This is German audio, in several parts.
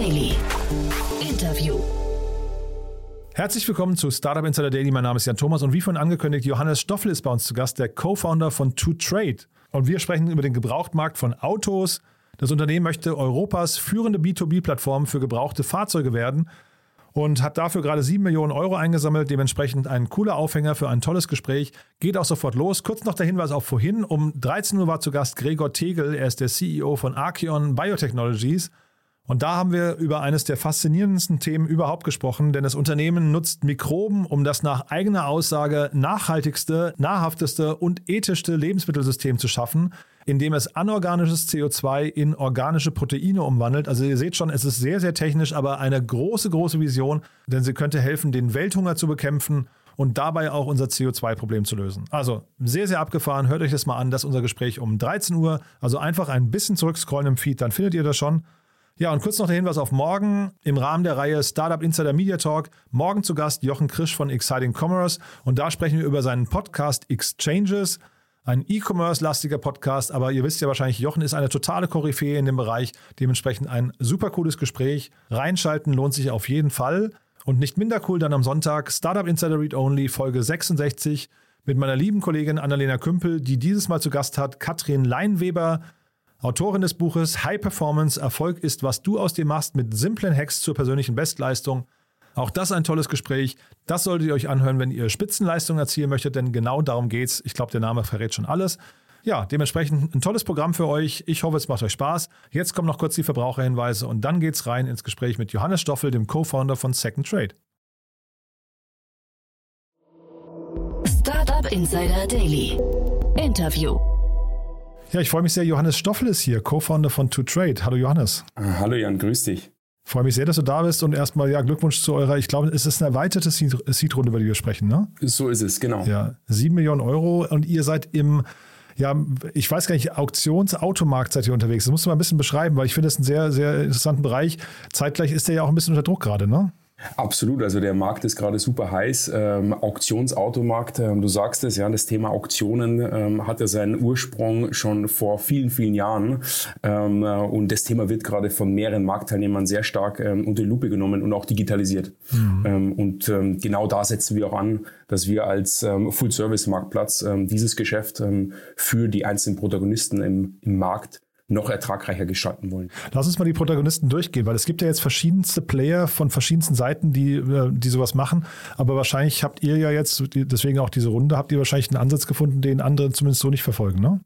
Daily. Interview. Herzlich willkommen zu Startup Insider Daily. Mein Name ist Jan Thomas und wie vorhin angekündigt, Johannes Stoffel ist bei uns zu Gast, der Co-Founder von 2Trade. Und wir sprechen über den Gebrauchtmarkt von Autos. Das Unternehmen möchte Europas führende B2B-Plattform für gebrauchte Fahrzeuge werden und hat dafür gerade 7 Millionen Euro eingesammelt. Dementsprechend ein cooler Aufhänger für ein tolles Gespräch. Geht auch sofort los. Kurz noch der Hinweis auf vorhin. Um 13 Uhr war zu Gast Gregor Tegel. Er ist der CEO von Archeon Biotechnologies. Und da haben wir über eines der faszinierendsten Themen überhaupt gesprochen, denn das Unternehmen nutzt Mikroben, um das nach eigener Aussage nachhaltigste, nahrhafteste und ethischste Lebensmittelsystem zu schaffen, indem es anorganisches CO2 in organische Proteine umwandelt. Also ihr seht schon, es ist sehr, sehr technisch, aber eine große, große Vision, denn sie könnte helfen, den Welthunger zu bekämpfen und dabei auch unser CO2-Problem zu lösen. Also sehr, sehr abgefahren. Hört euch das mal an. Das ist unser Gespräch um 13 Uhr. Also einfach ein bisschen zurückscrollen im Feed, dann findet ihr das schon. Ja, und kurz noch der Hinweis auf morgen im Rahmen der Reihe Startup Insider Media Talk. Morgen zu Gast Jochen Krisch von Exciting Commerce und da sprechen wir über seinen Podcast Exchanges. Ein E-Commerce-lastiger Podcast, aber ihr wisst ja wahrscheinlich, Jochen ist eine totale Koryphäe in dem Bereich. Dementsprechend ein super cooles Gespräch. Reinschalten lohnt sich auf jeden Fall. Und nicht minder cool dann am Sonntag Startup Insider Read Only, Folge 66 mit meiner lieben Kollegin Annalena Kümpel, die dieses Mal zu Gast hat, Katrin Leinweber, Autorin des Buches High Performance, Erfolg ist, was du aus dir machst, mit simplen Hacks zur persönlichen Bestleistung. Auch das ein tolles Gespräch. Das solltet ihr euch anhören, wenn ihr Spitzenleistungen erzielen möchtet, denn genau darum geht's. Ich glaube, der Name verrät schon alles. Ja, dementsprechend ein tolles Programm für euch. Ich hoffe, es macht euch Spaß. Jetzt kommen noch kurz die Verbraucherhinweise und dann geht's rein ins Gespräch mit Johannes Stoffel, dem Co-Founder von Second Trade. Startup Insider Daily. Interview. Ja, ich freue mich sehr. Johannes Stoffel ist hier, Co-Founder von 2Trade. Hallo Johannes. Ah, hallo Jan, grüß dich. Freue mich sehr, dass du da bist und erstmal ja Glückwunsch zu eurer, ich glaube, es ist eine erweiterte Seed-Runde, über die wir sprechen, ne? So ist es, genau. Ja, sieben Millionen Euro und ihr seid im, ja, ich weiß gar nicht, Auktionsautomarkt seid ihr unterwegs. Das musst du mal ein bisschen beschreiben, weil ich finde das einen sehr, sehr interessanten Bereich. Zeitgleich ist der ja auch ein bisschen unter Druck gerade, ne? Absolut, also der Markt ist gerade super heiß. Ähm, Auktionsautomarkt, ähm, du sagst es, ja, das Thema Auktionen ähm, hatte seinen Ursprung schon vor vielen, vielen Jahren. Ähm, äh, und das Thema wird gerade von mehreren Marktteilnehmern sehr stark ähm, unter die Lupe genommen und auch digitalisiert. Mhm. Ähm, und genau da setzen wir auch an, dass wir als Full-Service-Marktplatz dieses Geschäft für die einzelnen Protagonisten im, im Markt noch ertragreicher gestalten wollen. Lass uns mal die Protagonisten durchgehen, weil es gibt ja jetzt verschiedenste Player von verschiedensten Seiten, die, äh, die sowas machen. Aber wahrscheinlich habt ihr ja jetzt, deswegen auch diese Runde, habt ihr wahrscheinlich einen Ansatz gefunden, den andere zumindest so nicht verfolgen, ne?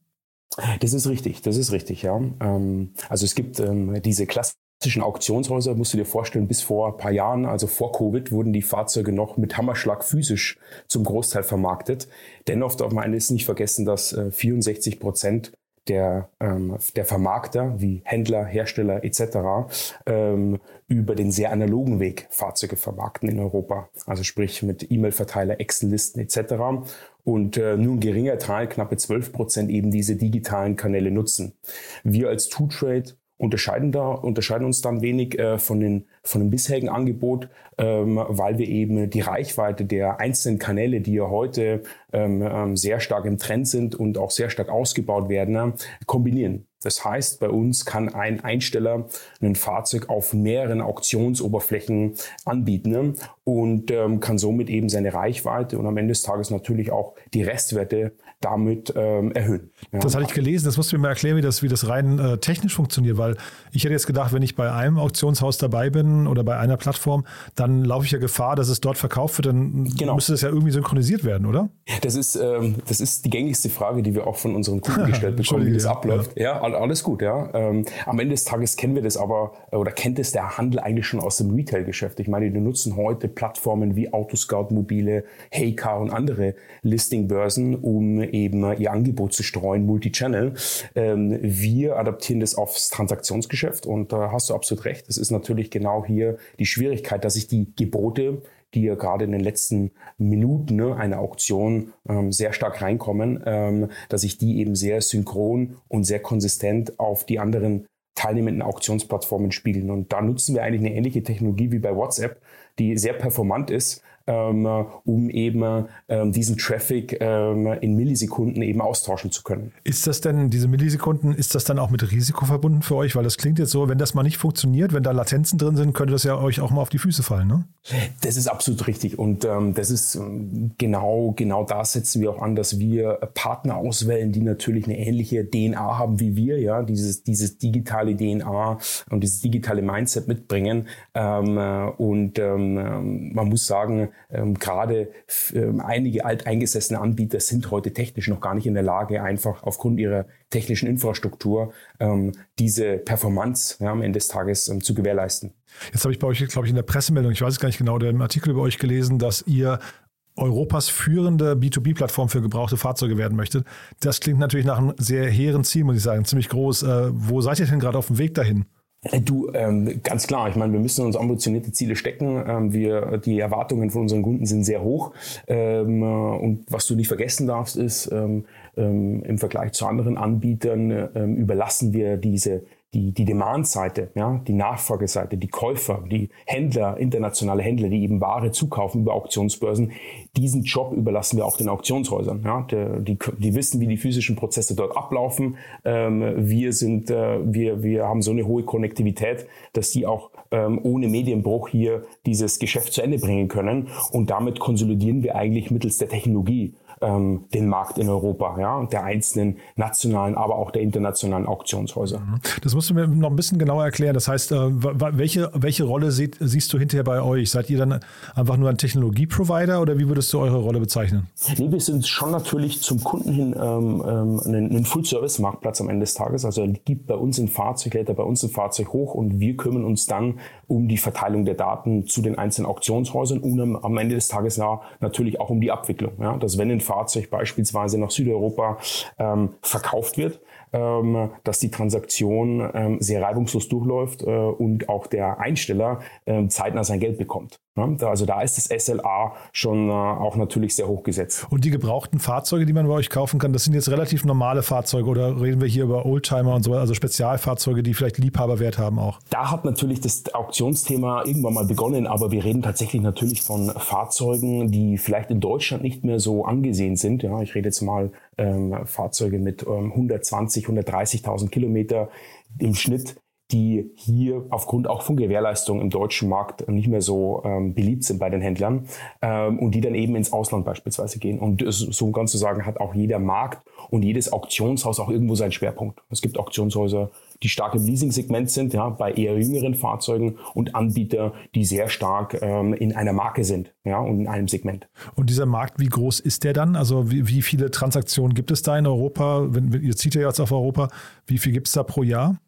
Das ist richtig, das ist richtig, ja. Ähm, also es gibt ähm, diese klassischen Auktionshäuser, musst du dir vorstellen, bis vor ein paar Jahren, also vor Covid, wurden die Fahrzeuge noch mit Hammerschlag physisch zum Großteil vermarktet. Dennoch darf man eines nicht vergessen, dass 64 äh, Prozent der, ähm, der Vermarkter wie Händler, Hersteller etc. Ähm, über den sehr analogen Weg Fahrzeuge vermarkten in Europa. Also sprich mit E-Mail-Verteiler, Excel-Listen etc. Und äh, nur ein geringer Teil, knappe 12 Prozent, eben diese digitalen Kanäle nutzen. Wir als Two-Trade unterscheiden, da, unterscheiden uns dann wenig äh, von, den, von dem bisherigen Angebot, ähm, weil wir eben die Reichweite der einzelnen Kanäle, die ja heute ähm, ähm sehr stark im Trend sind und auch sehr stark ausgebaut werden, äh, kombinieren. Das heißt, bei uns kann ein Einsteller ein Fahrzeug auf mehreren Auktionsoberflächen anbieten ne? und ähm, kann somit eben seine Reichweite und am Ende des Tages natürlich auch die Restwerte damit ähm, erhöhen. Ja. Das hatte ich gelesen, das musst du mir mal erklären, wie das, wie das rein äh, technisch funktioniert, weil ich hätte jetzt gedacht, wenn ich bei einem Auktionshaus dabei bin oder bei einer Plattform, dann laufe ich ja Gefahr, dass es dort verkauft wird, dann genau. müsste das ja irgendwie synchronisiert werden, oder? Das ist, ähm, das ist die gängigste Frage, die wir auch von unseren Kunden gestellt bekommen, wie das abläuft. Ja, ja alles gut, ja. Ähm, am Ende des Tages kennen wir das aber, äh, oder kennt es der Handel eigentlich schon aus dem Retail-Geschäft. Ich meine, die nutzen heute Plattformen wie Autoscout Mobile, Heycar und andere Listingbörsen, um eben ihr Angebot zu streuen, Multichannel. Ähm, wir adaptieren das aufs Transaktionsgeschäft und da hast du absolut recht. Das ist natürlich genau hier die Schwierigkeit, dass sich die Gebote die ja gerade in den letzten Minuten ne, einer Auktion ähm, sehr stark reinkommen, ähm, dass sich die eben sehr synchron und sehr konsistent auf die anderen teilnehmenden Auktionsplattformen spiegeln. Und da nutzen wir eigentlich eine ähnliche Technologie wie bei WhatsApp, die sehr performant ist, um eben ähm, diesen Traffic ähm, in Millisekunden eben austauschen zu können. Ist das denn, diese Millisekunden, ist das dann auch mit Risiko verbunden für euch? Weil das klingt jetzt so, wenn das mal nicht funktioniert, wenn da Latenzen drin sind, könnte das ja euch auch mal auf die Füße fallen, ne? Das ist absolut richtig und ähm, das ist ähm, genau, genau da setzen wir auch an, dass wir Partner auswählen, die natürlich eine ähnliche DNA haben wie wir, ja, dieses, dieses digitale DNA und dieses digitale Mindset mitbringen. Ähm, äh, und ähm, ähm, man muss sagen, ähm, gerade ähm, einige alteingesessene Anbieter sind heute technisch noch gar nicht in der Lage, einfach aufgrund ihrer technischen Infrastruktur ähm, diese Performance ja, am Ende des Tages ähm, zu gewährleisten. Jetzt habe ich bei euch, glaube ich, in der Pressemeldung, ich weiß es gar nicht genau, den Artikel über euch gelesen, dass ihr Europas führende B2B-Plattform für gebrauchte Fahrzeuge werden möchtet. Das klingt natürlich nach einem sehr hehren Ziel, muss ich sagen, ziemlich groß. Äh, wo seid ihr denn gerade auf dem Weg dahin? Äh, du, ähm, ganz klar, ich meine, wir müssen uns ambitionierte Ziele stecken. Ähm, wir, die Erwartungen von unseren Kunden sind sehr hoch. Ähm, äh, und was du nicht vergessen darfst, ist, ähm, ähm, im Vergleich zu anderen Anbietern ähm, überlassen wir diese die, die Demand-Seite, ja, die Nachfrageseite, die Käufer, die Händler, internationale Händler, die eben Ware zukaufen über Auktionsbörsen, diesen Job überlassen wir auch den Auktionshäusern. Ja. Die, die, die wissen, wie die physischen Prozesse dort ablaufen. Ähm, wir, sind, äh, wir, wir haben so eine hohe Konnektivität, dass die auch ähm, ohne Medienbruch hier dieses Geschäft zu Ende bringen können. Und damit konsolidieren wir eigentlich mittels der Technologie ähm, den Markt in Europa, ja, der einzelnen nationalen, aber auch der internationalen Auktionshäuser. Mhm. Das musst du mir noch ein bisschen genauer erklären. Das heißt, äh, welche, welche Rolle sieht, siehst du hinterher bei euch? Seid ihr dann einfach nur ein Technologieprovider oder wie würdest du eure Rolle bezeichnen? Nee, wir sind schon natürlich zum Kunden hin ähm, ähm ein, ein Full-Service-Marktplatz am Ende des Tages. Also er gibt bei uns ein Fahrzeug, lädt er bei uns ein Fahrzeug hoch und wir kümmern uns dann um die Verteilung der Daten zu den einzelnen Auktionshäusern und am, Ende des Tages natürlich auch um die Abwicklung. Ja? Dass wenn ein Fahrzeug beispielsweise nach Südeuropa ähm, verkauft wird, ähm, dass die Transaktion ähm, sehr reibungslos durchläuft äh, und auch der Einsteller ähm, zeitnah sein Geld bekommt. Also da ist das SLA schon äh, auch natürlich sehr hoch gesetzt. Und die gebrauchten Fahrzeuge, die man bei euch kaufen kann, das sind jetzt relativ normale Fahrzeuge oder reden wir hier über Oldtimer und so, also Spezialfahrzeuge, die vielleicht Liebhaberwert haben auch? Da hat natürlich das Auktionsthema irgendwann mal begonnen, aber wir reden tatsächlich natürlich von Fahrzeugen, die vielleicht in Deutschland nicht mehr so angesehen sind. Ja, ich rede jetzt mal ähm, Fahrzeuge mit ähm, 120, 130.000 Kilometer im Schnitt die hier aufgrund auch von Gewährleistung im deutschen Markt nicht mehr so ähm, beliebt sind bei den Händlern ähm, und die dann eben ins Ausland beispielsweise gehen. Und so ganz zu sagen, hat auch jeder Markt und jedes Auktionshaus auch irgendwo seinen Schwerpunkt. Es gibt Auktionshäuser, die stark im Leasing-Segment sind, ja, bei eher jüngeren Fahrzeugen und Anbieter, die sehr stark ähm, in einer Marke sind, ja, und in einem Segment. Und dieser Markt, wie groß ist der dann? Also wie, wie viele Transaktionen gibt es da in Europa? Wenn, ihr zieht ja jetzt auf Europa, wie viel gibt es da pro Jahr?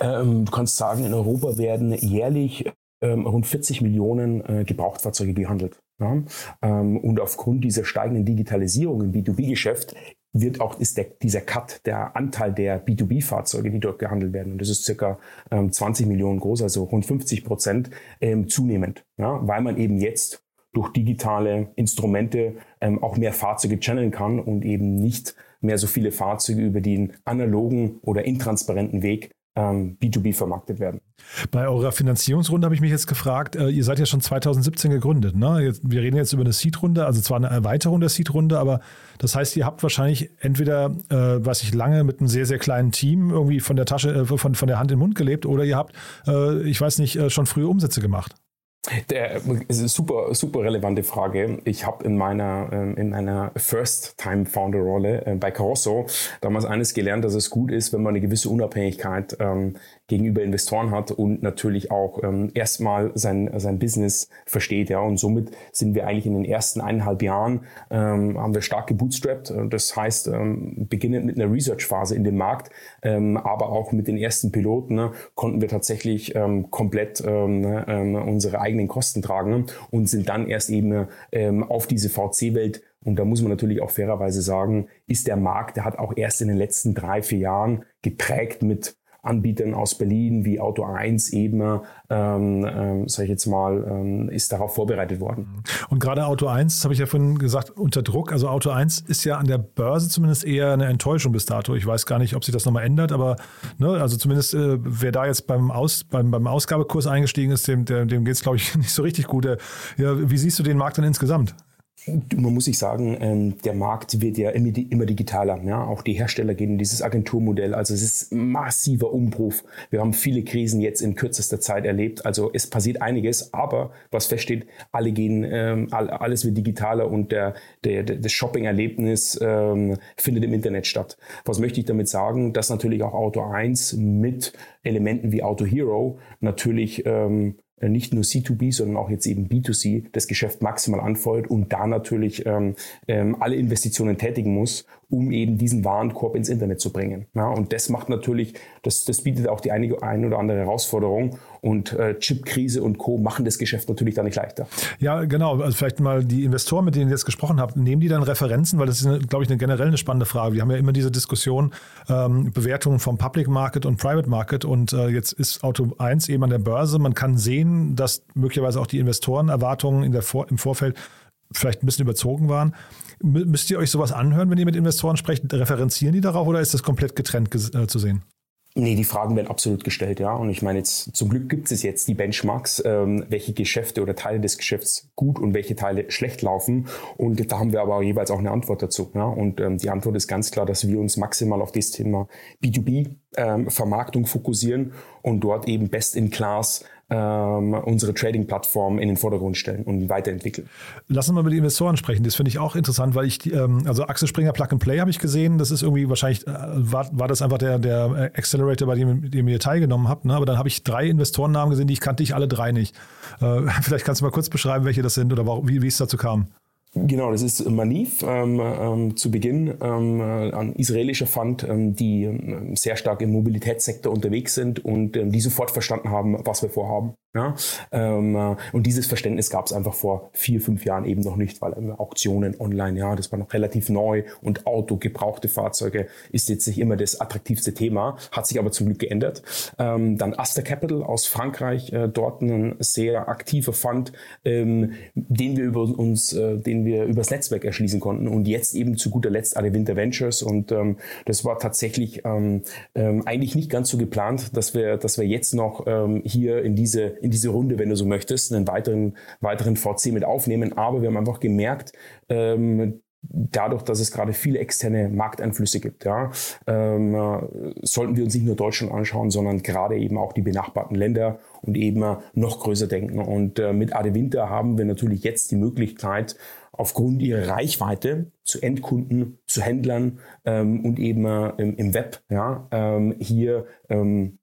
Ähm, du kannst sagen, in Europa werden jährlich ähm, rund 40 Millionen äh, Gebrauchtfahrzeuge gehandelt. Ja? Ähm, und aufgrund dieser steigenden Digitalisierung im B2B-Geschäft wird auch ist der, dieser Cut, der Anteil der B2B-Fahrzeuge, die dort gehandelt werden, und das ist circa ähm, 20 Millionen groß, also rund 50 Prozent, ähm, zunehmend, ja? weil man eben jetzt durch digitale Instrumente ähm, auch mehr Fahrzeuge channeln kann und eben nicht mehr so viele Fahrzeuge über den analogen oder intransparenten Weg B2B vermarktet werden. Bei eurer Finanzierungsrunde habe ich mich jetzt gefragt, äh, ihr seid ja schon 2017 gegründet. Ne? Wir reden jetzt über eine Seed-Runde, also zwar eine Erweiterung der Seed-Runde, aber das heißt, ihr habt wahrscheinlich entweder, äh, was ich lange mit einem sehr, sehr kleinen Team irgendwie von der Tasche, äh, von, von der Hand in den Mund gelebt oder ihr habt, äh, ich weiß nicht, äh, schon frühe Umsätze gemacht. Der, ist eine super, super relevante Frage. Ich habe in meiner, ähm, in meiner First-Time-Founder-Rolle äh, bei Carosso damals eines gelernt, dass es gut ist, wenn man eine gewisse Unabhängigkeit ähm, gegenüber Investoren hat und natürlich auch ähm, erstmal sein, sein Business versteht. Ja. Und somit sind wir eigentlich in den ersten eineinhalb Jahren, ähm, haben wir stark gebootstrapped. Das heißt, ähm, beginnend mit einer Research-Phase in dem Markt, ähm, aber auch mit den ersten Piloten ne, konnten wir tatsächlich ähm, komplett ne, unsere eigenen Kosten tragen und sind dann erst eben ähm, auf diese VC-Welt und da muss man natürlich auch fairerweise sagen, ist der Markt, der hat auch erst in den letzten drei, vier Jahren geprägt mit Anbietern aus Berlin wie Auto 1 eben, ähm, ähm, sage ich jetzt mal, ähm, ist darauf vorbereitet worden. Und gerade Auto 1, das habe ich ja vorhin gesagt, unter Druck. Also Auto 1 ist ja an der Börse zumindest eher eine Enttäuschung bis dato. Ich weiß gar nicht, ob sich das nochmal ändert, aber ne, also zumindest äh, wer da jetzt beim, Aus, beim, beim Ausgabekurs eingestiegen ist, dem, dem geht es, glaube ich, nicht so richtig gut. Ja, wie siehst du den Markt dann insgesamt? Man muss sich sagen, ähm, der Markt wird ja immer digitaler. Ja? Auch die Hersteller gehen in dieses Agenturmodell. Also es ist massiver Umbruch. Wir haben viele Krisen jetzt in kürzester Zeit erlebt. Also es passiert einiges, aber was feststeht, alle gehen, ähm, alles wird digitaler und der, der, das Shopping-Erlebnis ähm, findet im Internet statt. Was möchte ich damit sagen? Dass natürlich auch Auto 1 mit Elementen wie Auto Hero natürlich äh, nicht nur C2B, sondern auch jetzt eben B2C das Geschäft maximal anfeuert und da natürlich ähm, ähm, alle Investitionen tätigen muss, um eben diesen Warenkorb ins Internet zu bringen. Ja, und das macht natürlich, das, das bietet auch die einige, ein oder andere Herausforderung und äh, Chipkrise und Co. machen das Geschäft natürlich da nicht leichter. Ja, genau. Also vielleicht mal die Investoren, mit denen ihr jetzt gesprochen habt, nehmen die dann Referenzen? Weil das ist, glaube ich, eine generell eine spannende Frage. Wir haben ja immer diese Diskussion, ähm, Bewertungen vom Public Market und Private Market und äh, jetzt ist Auto 1 eben an der Börse. Man kann sehen, dass möglicherweise auch die Investorenerwartungen in der Vor im Vorfeld vielleicht ein bisschen überzogen waren. Müsst ihr euch sowas anhören, wenn ihr mit Investoren sprecht? Referenzieren die darauf oder ist das komplett getrennt äh, zu sehen? Nee, die Fragen werden absolut gestellt, ja. Und ich meine, jetzt zum Glück gibt es jetzt die Benchmarks, ähm, welche Geschäfte oder Teile des Geschäfts gut und welche Teile schlecht laufen. Und da haben wir aber jeweils auch eine Antwort dazu. Ja. Und ähm, die Antwort ist ganz klar, dass wir uns maximal auf das Thema B2B ähm, Vermarktung fokussieren und dort eben best in class ähm, unsere Trading-Plattform in den Vordergrund stellen und weiterentwickeln. Lass uns mal mit den Investoren sprechen. Das finde ich auch interessant, weil ich, ähm, also Axel Springer Plug and Play habe ich gesehen. Das ist irgendwie wahrscheinlich, äh, war, war das einfach der, der Accelerator, bei dem, dem ihr teilgenommen habt. Ne? Aber dann habe ich drei Investorennamen gesehen, die ich kannte ich alle drei nicht. Äh, vielleicht kannst du mal kurz beschreiben, welche das sind oder wie, wie es dazu kam. Genau, das ist Manif ähm, ähm, zu Beginn, ähm, äh, ein israelischer Fund, ähm, die ähm, sehr stark im Mobilitätssektor unterwegs sind und ähm, die sofort verstanden haben, was wir vorhaben. Ja? Äh, und dieses Verständnis gab es einfach vor vier, fünf Jahren eben noch nicht, weil Auktionen online, ja, das war noch relativ neu und Auto, gebrauchte Fahrzeuge ist jetzt nicht immer das attraktivste Thema, hat sich aber zum Glück geändert. Dann Aster Capital aus Frankreich, äh, dort ein sehr aktiver Fund, den wir über uns, äh, den wir übers Netzwerk erschließen konnten und jetzt eben zu guter Letzt alle Winter Ventures und ähm, das war tatsächlich ähm, ähm, eigentlich nicht ganz so geplant, dass wir, dass wir jetzt noch ähm, hier in diese in diese Runde, wenn du so möchtest, einen weiteren, weiteren VC mit aufnehmen. Aber wir haben einfach gemerkt, ähm, dadurch, dass es gerade viele externe Markteinflüsse gibt, ja, ähm, sollten wir uns nicht nur Deutschland anschauen, sondern gerade eben auch die benachbarten Länder und eben noch größer denken. Und äh, mit Ade Winter haben wir natürlich jetzt die Möglichkeit, aufgrund ihrer Reichweite zu Endkunden, zu Händlern ähm, und eben äh, im, im, Web ja, ähm, hier ähm,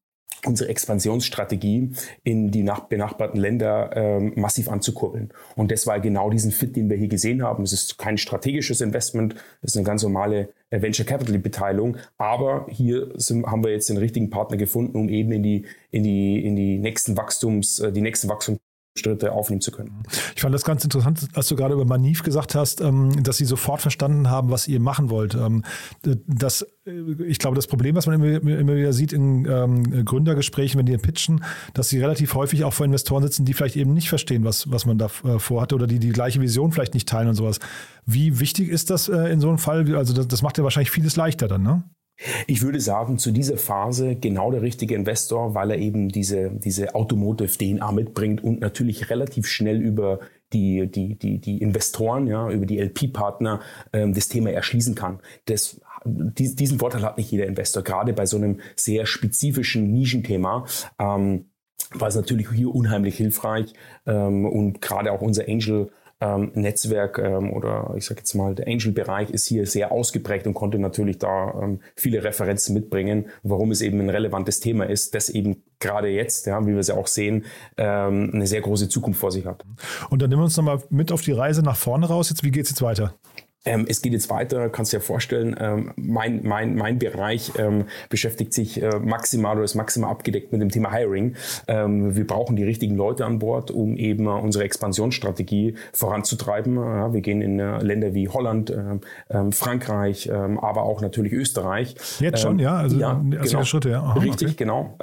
unsere Expansionsstrategie in die benachbarten Länder ähm, massiv anzukurbeln. Und das war genau diesen Fit, den wir hier gesehen haben. Es ist kein strategisches Investment, es ist eine ganz normale äh, Venture Capital Beteiligung, aber hier sind, haben wir jetzt den richtigen Partner gefunden, um eben in die in die in die nächsten Wachstums äh, die nächsten Wachstums Schritte aufnehmen zu können. Ich fand das ganz interessant, als du gerade über Manif gesagt hast, ähm, dass sie sofort verstanden haben, was ihr machen wollt. Ähm, das, äh, ich glaube, das Problem, was man immer, wieder sieht in ähm, Gründergesprächen, wenn die pitchen, dass sie relativ häufig auch vor Investoren sitzen, die vielleicht eben nicht verstehen, was, was man da äh, vorhatte oder die die gleiche Vision vielleicht nicht teilen und sowas. Wie wichtig ist das äh, in so einem Fall? Also das, das macht ja wahrscheinlich vieles leichter dann, ne? Ich würde sagen, zu dieser Phase genau der richtige Investor, weil er eben diese, diese Automotive-DNA mitbringt und natürlich relativ schnell über die, die, die, die Investoren, ja, über die LP-Partner ähm, das Thema erschließen kann. Das, diesen Vorteil hat nicht jeder Investor, gerade bei so einem sehr spezifischen Nischenthema. Ähm, war es natürlich hier unheimlich hilfreich ähm, und gerade auch unser Angel ähm, Netzwerk ähm, oder ich sage jetzt mal, der Angel-Bereich ist hier sehr ausgeprägt und konnte natürlich da ähm, viele Referenzen mitbringen, warum es eben ein relevantes Thema ist, das eben gerade jetzt, ja, wie wir es ja auch sehen, ähm, eine sehr große Zukunft vor sich hat. Und dann nehmen wir uns nochmal mit auf die Reise nach vorne raus. Jetzt, wie geht es jetzt weiter? Ähm, es geht jetzt weiter, kannst du dir vorstellen, ähm, mein, mein, mein Bereich ähm, beschäftigt sich äh, maximal oder ist maximal abgedeckt mit dem Thema Hiring. Ähm, wir brauchen die richtigen Leute an Bord, um eben äh, unsere Expansionsstrategie voranzutreiben. Ja, wir gehen in äh, Länder wie Holland, äh, ähm, Frankreich, ähm, aber auch natürlich Österreich. Jetzt schon, ja? Also ja, genau. Schritte, ja. Aha, Richtig, okay. genau.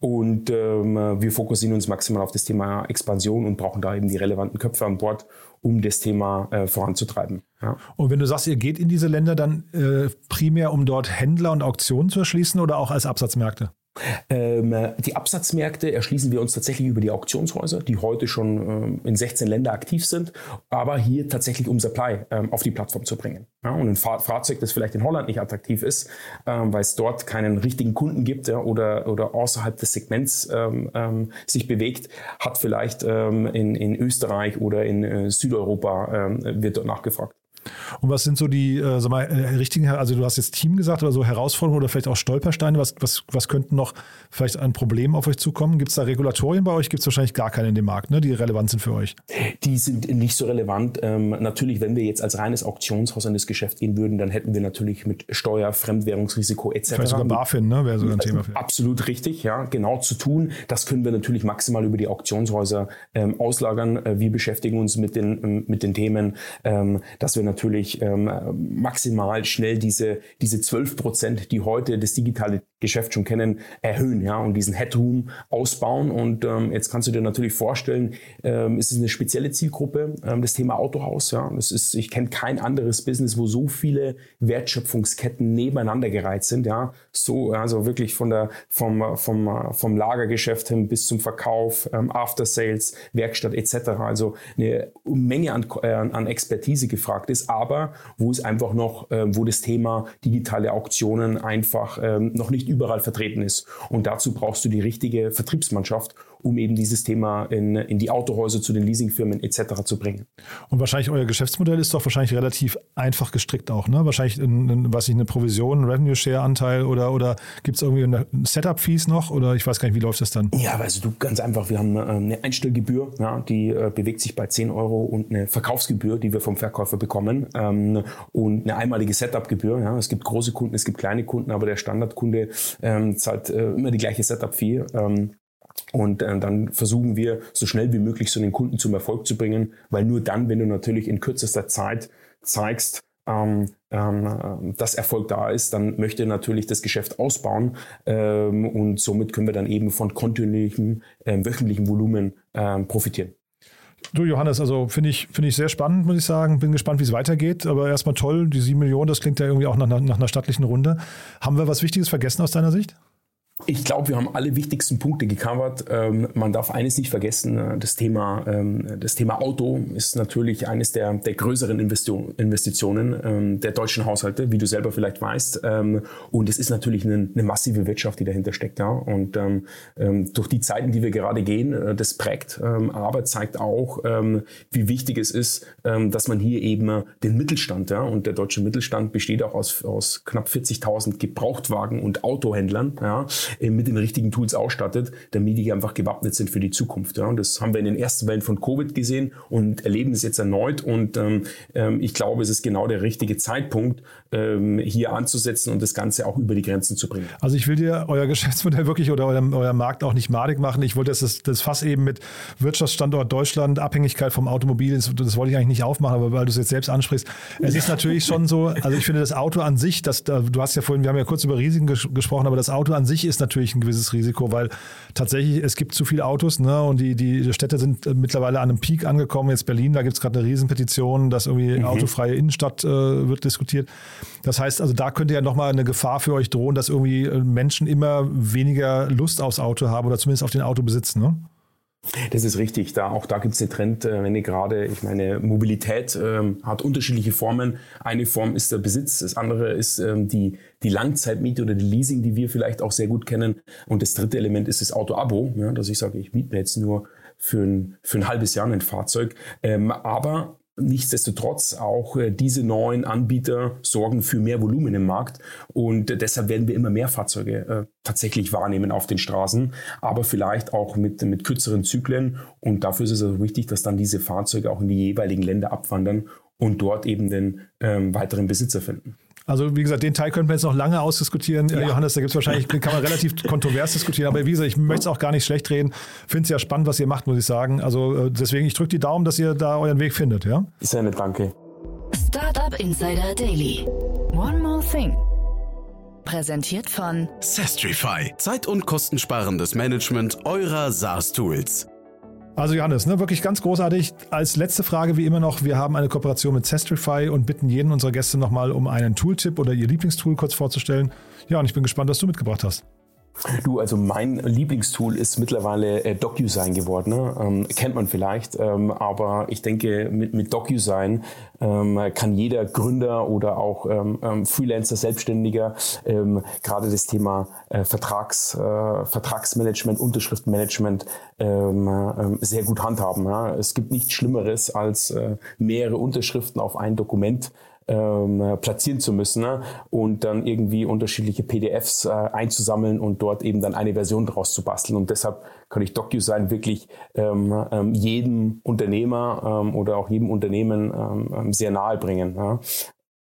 und wir fokussieren uns maximal auf das Thema Expansion und brauchen da eben die relevanten Köpfe an Bord, um das Thema äh, voranzutreiben. Ja. Und wenn du sagst, ihr geht in diese Länder dann äh, primär, um dort Händler und Auktionen zu erschließen oder auch als Absatzmärkte? Ähm, die Absatzmärkte erschließen wir uns tatsächlich über die Auktionshäuser, die heute schon ähm, in 16 Ländern aktiv sind, aber hier tatsächlich um Supply ähm, auf die Plattform zu bringen. Und ein Fahr Fahrzeug, das vielleicht in Holland nicht attraktiv ist, weil es dort keinen richtigen Kunden gibt oder, oder außerhalb des Segments sich bewegt, hat vielleicht in, in Österreich oder in äh, Südeuropa wird dort nachgefragt. Und was sind so die äh, sag mal, äh, richtigen, also du hast jetzt Team gesagt oder so Herausforderungen oder vielleicht auch Stolpersteine, was, was, was könnten noch vielleicht an Problemen auf euch zukommen? Gibt es da Regulatorien bei euch? Gibt es wahrscheinlich gar keine in dem Markt, ne, die relevant sind für euch? Die sind nicht so relevant. Ähm, natürlich, wenn wir jetzt als reines Auktionshaus an das Geschäft gehen würden, dann hätten wir natürlich mit Steuer, Fremdwährungsrisiko etc. Vielleicht sogar BaFin, ne, wäre sogar ein Thema für. Absolut richtig, ja, genau zu tun. Das können wir natürlich maximal über die Auktionshäuser ähm, auslagern. Äh, wir beschäftigen uns mit den, ähm, mit den Themen, ähm, dass wir natürlich ähm, maximal schnell diese, diese 12 Prozent, die heute das digitale Geschäft schon kennen, erhöhen ja, und diesen Headroom ausbauen. Und ähm, jetzt kannst du dir natürlich vorstellen, ähm, ist eine spezielle Zielgruppe, ähm, das Thema Autohaus. Ja. Das ist, ich kenne kein anderes Business, wo so viele Wertschöpfungsketten nebeneinander gereiht sind. Ja. So, also wirklich von der, vom, vom, vom Lagergeschäft hin bis zum Verkauf, ähm, After Sales, Werkstatt etc. Also eine Menge an, äh, an Expertise gefragt ist, aber wo es einfach noch, äh, wo das Thema digitale Auktionen einfach ähm, noch nicht überall vertreten ist. Und dazu brauchst du die richtige Vertriebsmannschaft, um eben dieses Thema in, in die Autohäuser, zu den Leasingfirmen etc. zu bringen. Und wahrscheinlich euer Geschäftsmodell ist doch wahrscheinlich relativ einfach gestrickt auch, ne? Wahrscheinlich, in, in, was ich, eine Provision, ein Revenue-Share-Anteil oder, oder gibt es irgendwie eine Setup-Fees noch oder ich weiß gar nicht, wie läuft das dann? Ja, also du ganz einfach, wir haben äh, eine Einstellgebühr, ja, die äh, bewegt sich bei 10 Euro und eine Verkaufsgebühr, die wir vom Verkäufer bekommen ähm, und eine einmalige Setup-Gebühr. Ja. Es gibt große Kunden, es gibt kleine Kunden, aber der Standardkunde ähm, zahlt äh, immer die gleiche Setup-Fee. Ähm, und äh, dann versuchen wir, so schnell wie möglich so einen Kunden zum Erfolg zu bringen, weil nur dann, wenn du natürlich in kürzester Zeit zeigst, ähm, ähm, dass Erfolg da ist, dann möchte natürlich das Geschäft ausbauen ähm, und somit können wir dann eben von kontinuierlichem äh, wöchentlichem Volumen ähm, profitieren. Du Johannes, also finde ich, finde ich sehr spannend, muss ich sagen. Bin gespannt, wie es weitergeht. Aber erstmal toll, die sieben Millionen, das klingt ja irgendwie auch nach, nach einer stattlichen Runde. Haben wir was Wichtiges vergessen aus deiner Sicht? Ich glaube, wir haben alle wichtigsten Punkte gecovert. Ähm, man darf eines nicht vergessen, äh, das Thema, ähm, das Thema Auto ist natürlich eines der, der größeren Investitionen ähm, der deutschen Haushalte, wie du selber vielleicht weißt. Ähm, und es ist natürlich eine, eine, massive Wirtschaft, die dahinter steckt. Ja? Und ähm, ähm, durch die Zeiten, die wir gerade gehen, äh, das prägt, aber zeigt auch, wie wichtig es ist, dass man hier eben den Mittelstand, ja? und der deutsche Mittelstand besteht auch aus, aus knapp 40.000 Gebrauchtwagen und Autohändlern, ja? Äh, mit den richtigen Tools ausstattet, damit die einfach gewappnet sind für die Zukunft. Ja. Und das haben wir in den ersten Wellen von Covid gesehen und erleben es jetzt erneut. Und ähm, ähm, ich glaube, es ist genau der richtige Zeitpunkt, ähm, hier anzusetzen und das Ganze auch über die Grenzen zu bringen. Also ich will dir euer Geschäftsmodell wirklich oder euer, euer Markt auch nicht madig machen. Ich wollte das, das Fass eben mit Wirtschaftsstandort Deutschland, Abhängigkeit vom Automobil, das, das wollte ich eigentlich nicht aufmachen, aber weil du es jetzt selbst ansprichst. Es ist natürlich schon so, also ich finde das Auto an sich, das, du hast ja vorhin, wir haben ja kurz über Risiken ges gesprochen, aber das Auto an sich ist natürlich ein gewisses Risiko, weil tatsächlich es gibt zu viele Autos ne, und die, die Städte sind äh, mittlerweile an einem Peak angekommen. Jetzt Berlin, da gibt es gerade eine Riesenpetition, dass irgendwie mhm. autofreie Innenstadt äh, wird diskutiert. Das heißt, also da könnte ja nochmal eine Gefahr für euch drohen, dass irgendwie äh, Menschen immer weniger Lust aufs Auto haben oder zumindest auf den Auto besitzen. Ne? Das ist richtig. Da, auch da gibt es den Trend, äh, wenn ihr gerade, ich meine, Mobilität ähm, hat unterschiedliche Formen. Eine Form ist der Besitz, das andere ist ähm, die, die Langzeitmiete oder die Leasing, die wir vielleicht auch sehr gut kennen. Und das dritte Element ist das Auto-Abo, ja, dass ich sage, ich miete mir jetzt nur für ein, für ein halbes Jahr ein Fahrzeug. Ähm, aber Nichtsdestotrotz auch äh, diese neuen Anbieter sorgen für mehr Volumen im Markt und deshalb werden wir immer mehr Fahrzeuge äh, tatsächlich wahrnehmen auf den Straßen, aber vielleicht auch mit, mit kürzeren Zyklen und dafür ist es also wichtig, dass dann diese Fahrzeuge auch in die jeweiligen Länder abwandern und dort eben den ähm, weiteren Besitzer finden. Also wie gesagt, den Teil könnten wir jetzt noch lange ausdiskutieren. Ja. Johannes, da gibt es wahrscheinlich, kann man relativ kontrovers diskutieren, aber wie gesagt, ich möchte es auch gar nicht schlecht reden. Finde es ja spannend, was ihr macht, muss ich sagen. Also äh, deswegen, ich drücke die Daumen, dass ihr da euren Weg findet, ja? Sehr nett, danke. Startup Insider Daily. One more thing. Präsentiert von Sestrify. Zeit- und kostensparendes Management eurer SaaS-Tools. Also Johannes, ne, wirklich ganz großartig. Als letzte Frage wie immer noch, wir haben eine Kooperation mit Sestrify und bitten jeden unserer Gäste nochmal um einen Tooltip oder ihr Lieblingstool kurz vorzustellen. Ja, und ich bin gespannt, was du mitgebracht hast. Du, also mein Lieblingstool ist mittlerweile äh, DocuSign geworden. Ne? Ähm, kennt man vielleicht, ähm, aber ich denke, mit, mit DocuSign ähm, kann jeder Gründer oder auch ähm, ähm Freelancer, Selbstständiger ähm, gerade das Thema äh, Vertrags, äh, Vertragsmanagement, Unterschriftmanagement ähm, sehr gut handhaben. Ja? Es gibt nichts Schlimmeres als äh, mehrere Unterschriften auf ein Dokument ähm, platzieren zu müssen ne? und dann irgendwie unterschiedliche PDFs äh, einzusammeln und dort eben dann eine Version draus zu basteln. Und deshalb kann ich DocuSign wirklich ähm, ähm, jedem Unternehmer ähm, oder auch jedem Unternehmen ähm, ähm, sehr nahe bringen. Ja?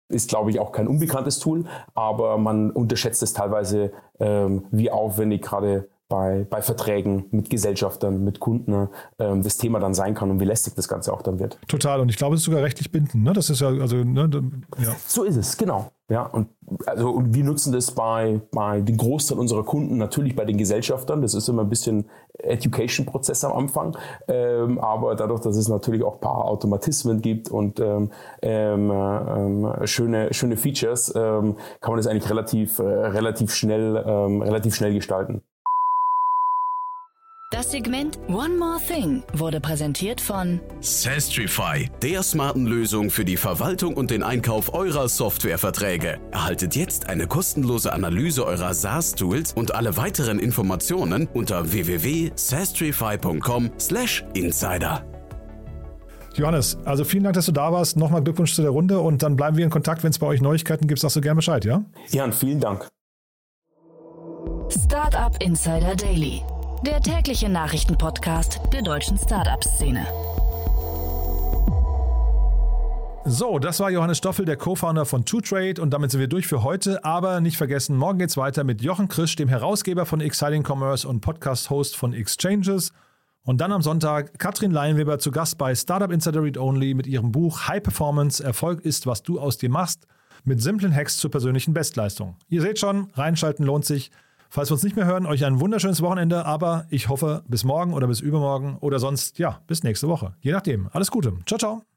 Ist, glaube ich, auch kein unbekanntes Tool, aber man unterschätzt es teilweise, ähm, wie aufwendig gerade bei, bei Verträgen mit Gesellschaftern, mit Kunden ähm, das Thema dann sein kann und wie lästig das Ganze auch dann wird. Total. Und ich glaube, es ist sogar rechtlich bindend. Ne? Das ist ja, also, ne, ja. So ist es, genau. Ja, und also und wir nutzen das bei, bei den Großteil unserer Kunden, natürlich bei den Gesellschaftern. Das ist immer ein bisschen Education-Prozess am Anfang. Ähm, aber dadurch, dass es natürlich auch ein paar Automatismen gibt und ähm, ähm, ähm schöne, schöne Features, ähm, kann man das eigentlich relativ, äh, relativ schnell, ähm, relativ schnell gestalten. Das Segment One More Thing wurde präsentiert von Sastrify, der smarten Lösung für die Verwaltung und den Einkauf eurer Softwareverträge. Erhaltet jetzt eine kostenlose Analyse eurer SaaS-Tools und alle weiteren Informationen unter www.sastrify.com/insider. Johannes, also vielen Dank, dass du da warst. Nochmal Glückwunsch zu der Runde und dann bleiben wir in Kontakt. Wenn es bei euch Neuigkeiten gibt, sagst du gerne Bescheid, ja? Jan, vielen Dank. Startup Insider Daily der tägliche Nachrichtenpodcast der deutschen Startup-Szene. So, das war Johannes Stoffel, der Co-Founder von TwoTrade und damit sind wir durch für heute. Aber nicht vergessen, morgen geht's weiter mit Jochen Krisch, dem Herausgeber von Exciting Commerce und Podcast-Host von Exchanges. Und dann am Sonntag Katrin Leinweber zu Gast bei Startup Insider Read Only mit ihrem Buch High Performance, Erfolg ist, was du aus dir machst, mit simplen Hacks zur persönlichen Bestleistung. Ihr seht schon, reinschalten lohnt sich. Falls wir uns nicht mehr hören, euch ein wunderschönes Wochenende, aber ich hoffe bis morgen oder bis übermorgen oder sonst, ja, bis nächste Woche. Je nachdem. Alles Gute. Ciao, ciao.